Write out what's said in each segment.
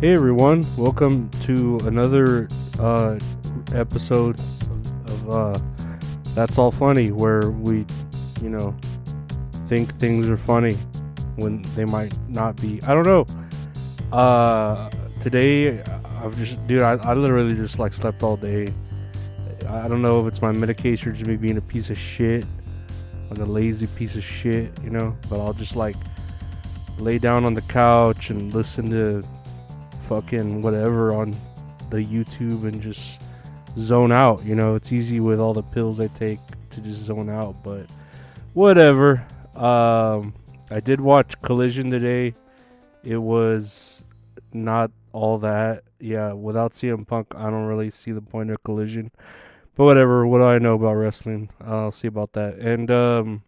Hey everyone, welcome to another uh, episode of, uh, That's All Funny, where we, you know, think things are funny when they might not be. I don't know. Uh, today, I've just, dude, I, I literally just like slept all day. I don't know if it's my medication or just me being a piece of shit, like a lazy piece of shit, you know. But I'll just like lay down on the couch and listen to fucking whatever on the YouTube and just zone out. You know, it's easy with all the pills I take to just zone out, but whatever. Um, I did watch Collision today. It was not all that. Yeah, without CM Punk, I don't really see the point of Collision. But whatever. What do I know about wrestling? I'll see about that. And um,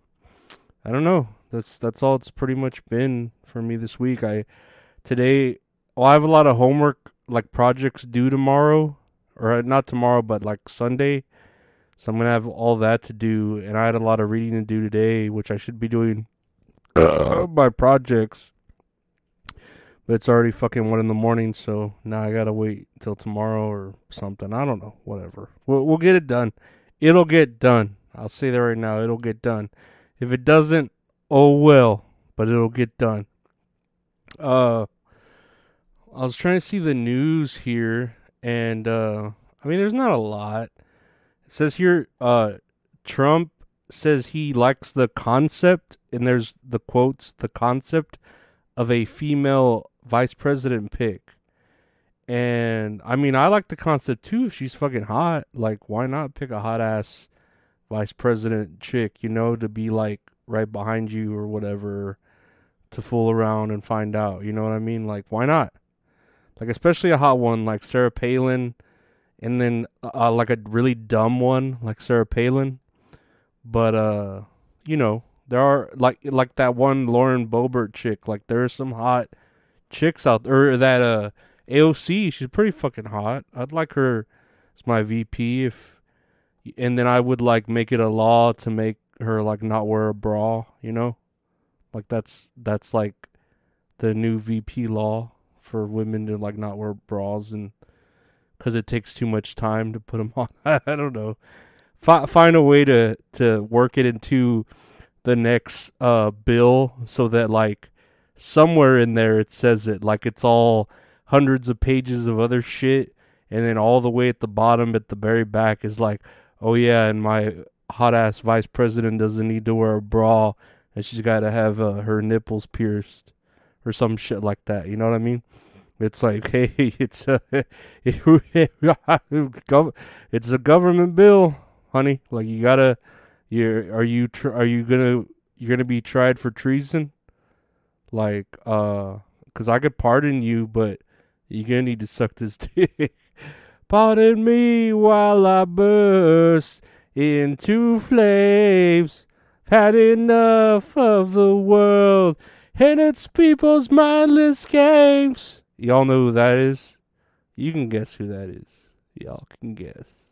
I don't know. That's that's all it's pretty much been for me this week. I today well, I have a lot of homework like projects due tomorrow, or uh, not tomorrow, but like Sunday. So I'm gonna have all that to do, and I had a lot of reading to do today, which I should be doing uh, my projects. But it's already fucking one in the morning, so now I gotta wait till tomorrow or something. I don't know, whatever. We'll we'll get it done. It'll get done. I'll say that right now. It'll get done. If it doesn't, oh well, but it'll get done. Uh I was trying to see the news here, and uh, I mean, there's not a lot. It says here, uh, Trump says he likes the concept, and there's the quotes, the concept of a female vice president pick. And I mean, I like the concept too. If she's fucking hot, like, why not pick a hot ass vice president chick, you know, to be like right behind you or whatever, to fool around and find out. You know what I mean? Like, why not? Like especially a hot one like Sarah Palin, and then uh, like a really dumb one like Sarah Palin. But uh, you know, there are like like that one Lauren Boebert chick. Like there are some hot chicks out there. Or that uh AOC, she's pretty fucking hot. I'd like her as my VP if, and then I would like make it a law to make her like not wear a bra. You know, like that's that's like the new VP law for women to like not wear bras and because it takes too much time to put them on. I don't know. F- find a way to to work it into the next uh bill so that like somewhere in there it says it like it's all hundreds of pages of other shit and then all the way at the bottom at the very back is like oh yeah and my hot ass vice president doesn't need to wear a bra and she's got to have uh, her nipples pierced or some shit like that you know what i mean it's like, hey, it's a, it's a government bill, honey. Like you gotta, you are you tr- are you gonna you're gonna be tried for treason? Like, uh, cause I could pardon you, but you're gonna need to suck this dick. pardon me while I burst into flames. Had enough of the world and its people's mindless games. Y'all know who that is? You can guess who that is. Y'all can guess.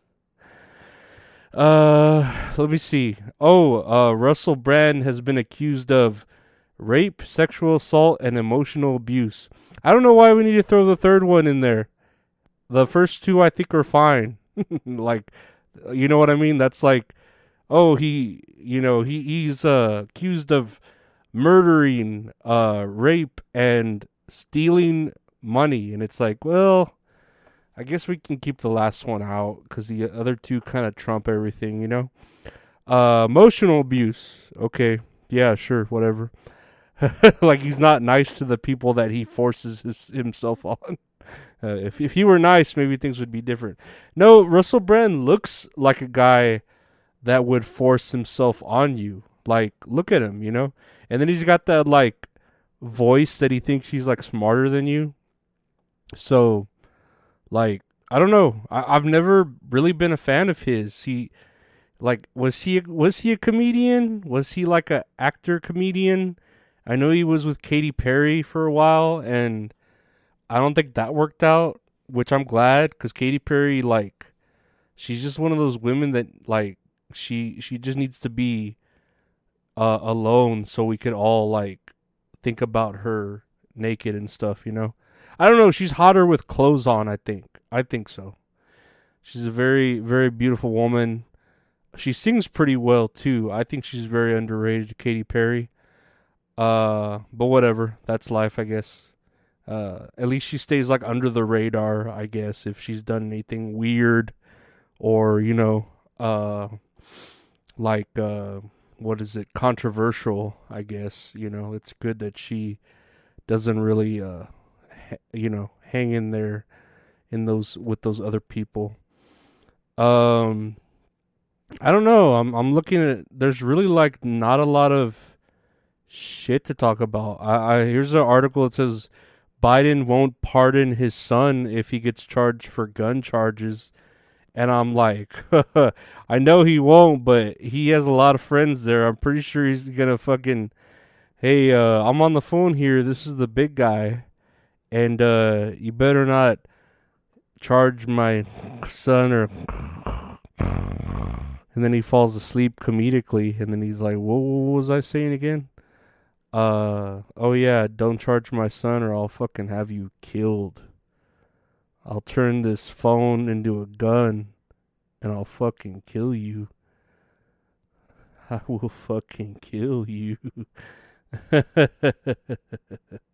Uh, let me see. Oh, uh, Russell Brand has been accused of rape, sexual assault, and emotional abuse. I don't know why we need to throw the third one in there. The first two I think are fine. like, you know what I mean? That's like, oh, he, you know, he he's uh, accused of murdering, uh, rape, and stealing money, and it's like, well, I guess we can keep the last one out because the other two kind of trump everything, you know. Uh, emotional abuse. Okay, yeah, sure, whatever. like he's not nice to the people that he forces his, himself on. Uh, if if he were nice, maybe things would be different. No, Russell Brand looks like a guy that would force himself on you. Like, look at him, you know. And then he's got that like voice that he thinks he's like smarter than you. So, like, I don't know. I, I've never really been a fan of his. He, like, was he was he a comedian? Was he like a actor comedian? I know he was with Katy Perry for a while, and I don't think that worked out. Which I'm glad, because Katy Perry, like, she's just one of those women that like she she just needs to be uh, alone so we could all like think about her naked and stuff. You know, I don't know. She's hotter with clothes on. I think. I think so. She's a very very beautiful woman. She sings pretty well too. I think she's very underrated, Katy Perry. Uh, but whatever. That's life, I guess. Uh, at least she stays like under the radar, I guess, if she's done anything weird or, you know, uh, like, uh, what is it, controversial, I guess. You know, it's good that she doesn't really, uh, you know, hang in there in those, with those other people. Um, I don't know. I'm, I'm looking at, there's really like not a lot of shit to talk about. I, I here's an article that says, Biden won't pardon his son if he gets charged for gun charges. And I'm like, I know he won't, but he has a lot of friends there. I'm pretty sure he's gonna fucking, hey, uh, I'm on the phone here. This is the big guy, and uh, you better not charge my son or. And then he falls asleep comedically, and then he's like, "What, what was I saying again?" Uh oh yeah, don't charge my son or I'll fucking have you killed. I'll turn this phone into a gun and I'll fucking kill you. I will fucking kill you.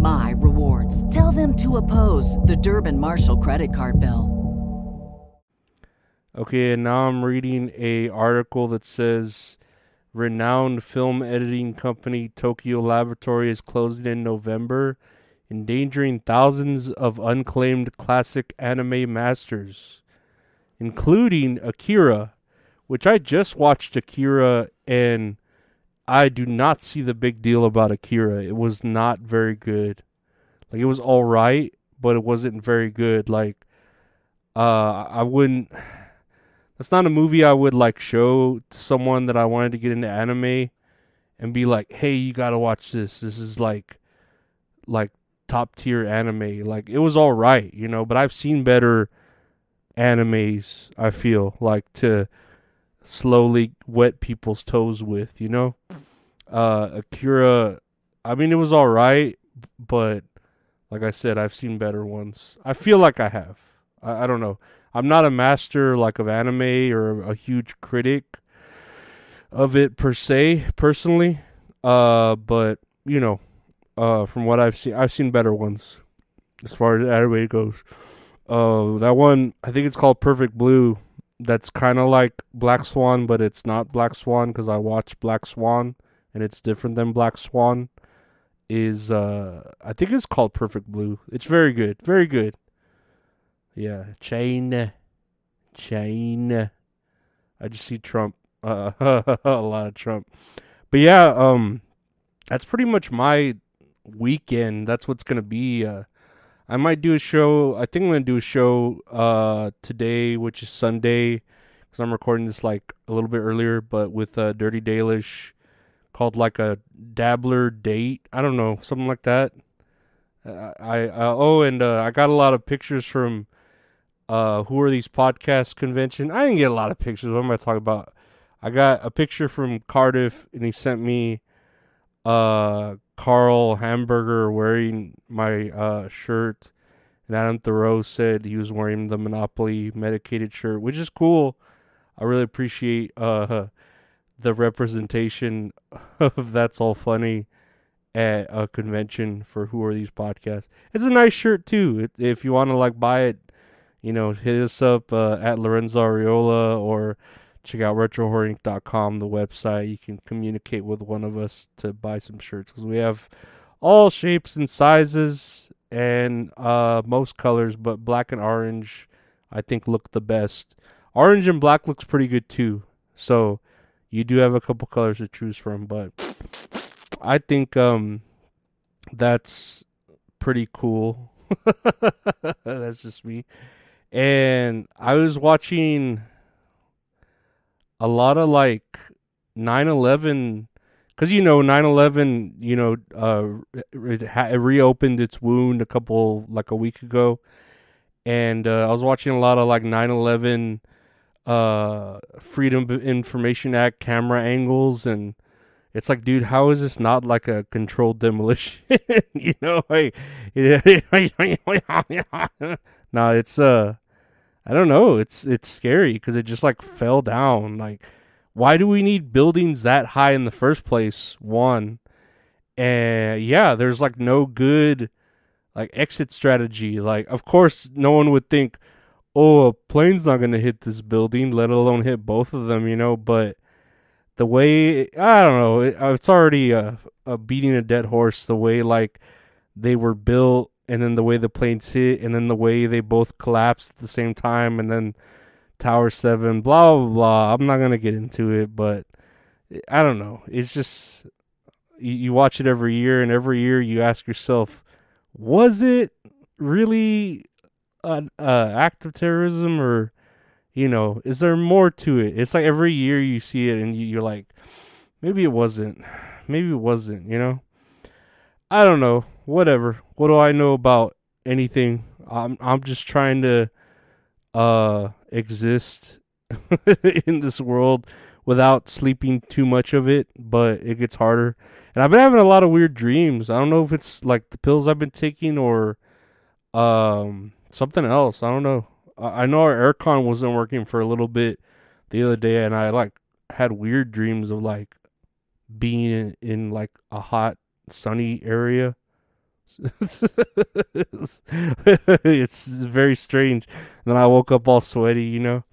my rewards. Tell them to oppose the Durbin Marshall credit card bill. Okay, and now I'm reading a article that says renowned film editing company Tokyo Laboratory is closing in November, endangering thousands of unclaimed classic anime masters, including Akira, which I just watched Akira and I do not see the big deal about Akira. It was not very good. Like it was all right, but it wasn't very good. Like uh I wouldn't that's not a movie I would like show to someone that I wanted to get into anime and be like, "Hey, you got to watch this. This is like like top tier anime." Like it was all right, you know, but I've seen better animes, I feel, like to slowly wet people's toes with, you know? Uh Akira I mean it was all right, but like I said, I've seen better ones. I feel like I have. I, I don't know. I'm not a master like of anime or a huge critic of it per se, personally. Uh, but you know, uh, from what I've seen, I've seen better ones as far as anime goes. Uh, that one, I think it's called Perfect Blue. That's kind of like Black Swan, but it's not Black Swan because I watched Black Swan and it's different than Black Swan. Is uh, I think it's called Perfect Blue. It's very good, very good. Yeah, chain chain I just see Trump. Uh, a lot of Trump. But yeah, um, that's pretty much my weekend. That's what's gonna be. Uh, I might do a show. I think I'm gonna do a show uh today, which is Sunday, because I'm recording this like a little bit earlier, but with uh, Dirty Dalish, called like a dabbler date. I don't know, something like that. Uh, I uh, oh, and uh, I got a lot of pictures from uh, who are these podcast convention? I didn't get a lot of pictures. What am I talking about? I got a picture from Cardiff, and he sent me uh Carl Hamburger wearing my uh, shirt, and Adam Thoreau said he was wearing the Monopoly medicated shirt, which is cool. I really appreciate uh, the representation of That's All Funny at a convention for Who Are These Podcasts. It's a nice shirt too. If you want to like buy it, you know, hit us up uh, at Lorenzo Ariola or check out retrohorror.com, the website. You can communicate with one of us to buy some shirts because we have all shapes and sizes and uh, most colors, but black and orange I think look the best. Orange and black looks pretty good too. So you do have a couple colors to choose from, but I think um that's pretty cool. that's just me. And I was watching a lot of like 9/11 cuz you know 9/11, you know, uh it, ha- it reopened its wound a couple like a week ago. And uh, I was watching a lot of like 9/11 uh Freedom of Information Act camera angles and it's like, dude, how is this not like a controlled demolition? you know, like, no, it's uh, I don't know. It's it's scary because it just like fell down. Like, why do we need buildings that high in the first place? One, and yeah, there's like no good like exit strategy. Like, of course, no one would think, oh, a plane's not gonna hit this building, let alone hit both of them. You know, but the way I don't know, it, uh, it's already a, a beating a dead horse. The way like they were built, and then the way the planes hit, and then the way they both collapsed at the same time, and then Tower Seven, blah blah blah. I'm not gonna get into it, but I don't know. It's just you, you watch it every year, and every year you ask yourself, was it really an uh, act of terrorism or you know, is there more to it? It's like every year you see it and you, are like, maybe it wasn't, maybe it wasn't, you know. I don't know. Whatever. What do I know about anything? I'm I'm just trying to uh exist in this world without sleeping too much of it, but it gets harder. And I've been having a lot of weird dreams. I don't know if it's like the pills I've been taking or um something else. I don't know. I know our aircon wasn't working for a little bit the other day, and I like had weird dreams of like being in, in like a hot, sunny area. it's very strange. And then I woke up all sweaty, you know.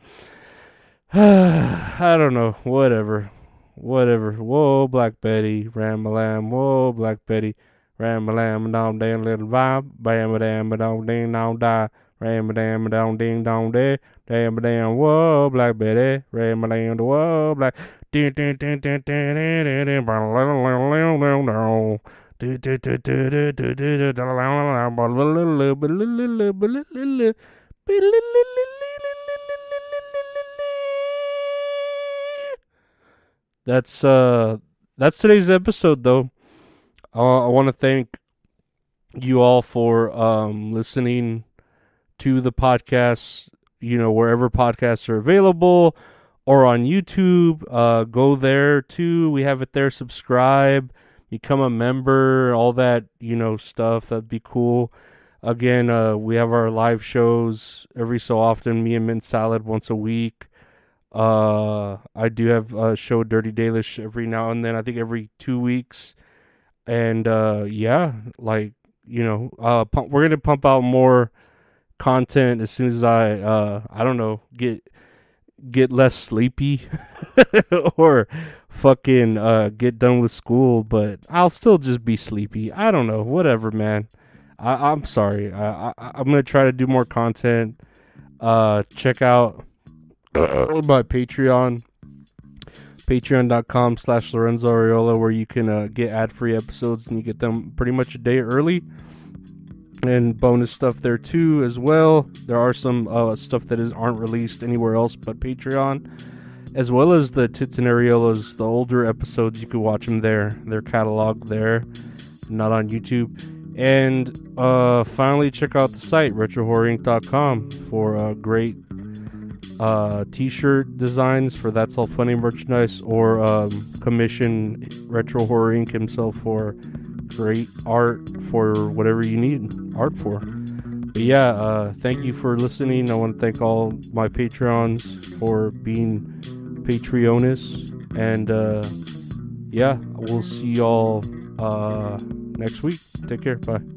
I don't know. Whatever. Whatever. Whoa, Black Betty. Ram lam. Whoa, Black Betty. Ram lam. Down, down, little vibe. Bam, dam, down, ding, down, die. Ram a dam a down ding dong day. Damn a damn whoa black Betty. Ram a damn whoa black. Ding ding ding ding ding ding ding ding. That's uh that's today's episode though. Uh, I want to thank you all for um listening to the podcast, you know, wherever podcasts are available or on YouTube. Uh, go there too. We have it there. Subscribe, become a member, all that, you know, stuff. That'd be cool. Again, uh, we have our live shows every so often. Me and Mint Salad once a week. Uh, I do have a show Dirty Dalish every now and then. I think every two weeks. And uh, yeah, like you know, uh, pump, we're gonna pump out more content as soon as I uh I don't know get get less sleepy or fucking uh get done with school but I'll still just be sleepy. I don't know whatever man. I I'm sorry. I, I I'm gonna try to do more content. Uh check out my Patreon patreon.com slash Lorenzo Ariola where you can uh, get ad-free episodes and you get them pretty much a day early and bonus stuff there too as well. There are some uh, stuff that is aren't released anywhere else but Patreon, as well as the Tits and Ariolas, the older episodes. You can watch them there. Their catalog there, not on YouTube. And uh, finally, check out the site retrohorrorinc.com for uh, great uh, t-shirt designs for That's All Funny merchandise, or um, commission Retro Horror Inc. himself for great art for whatever you need art for. But yeah, uh, thank you for listening. I want to thank all my Patreons for being Patreonus. And uh, yeah, we'll see y'all uh, next week. Take care. Bye.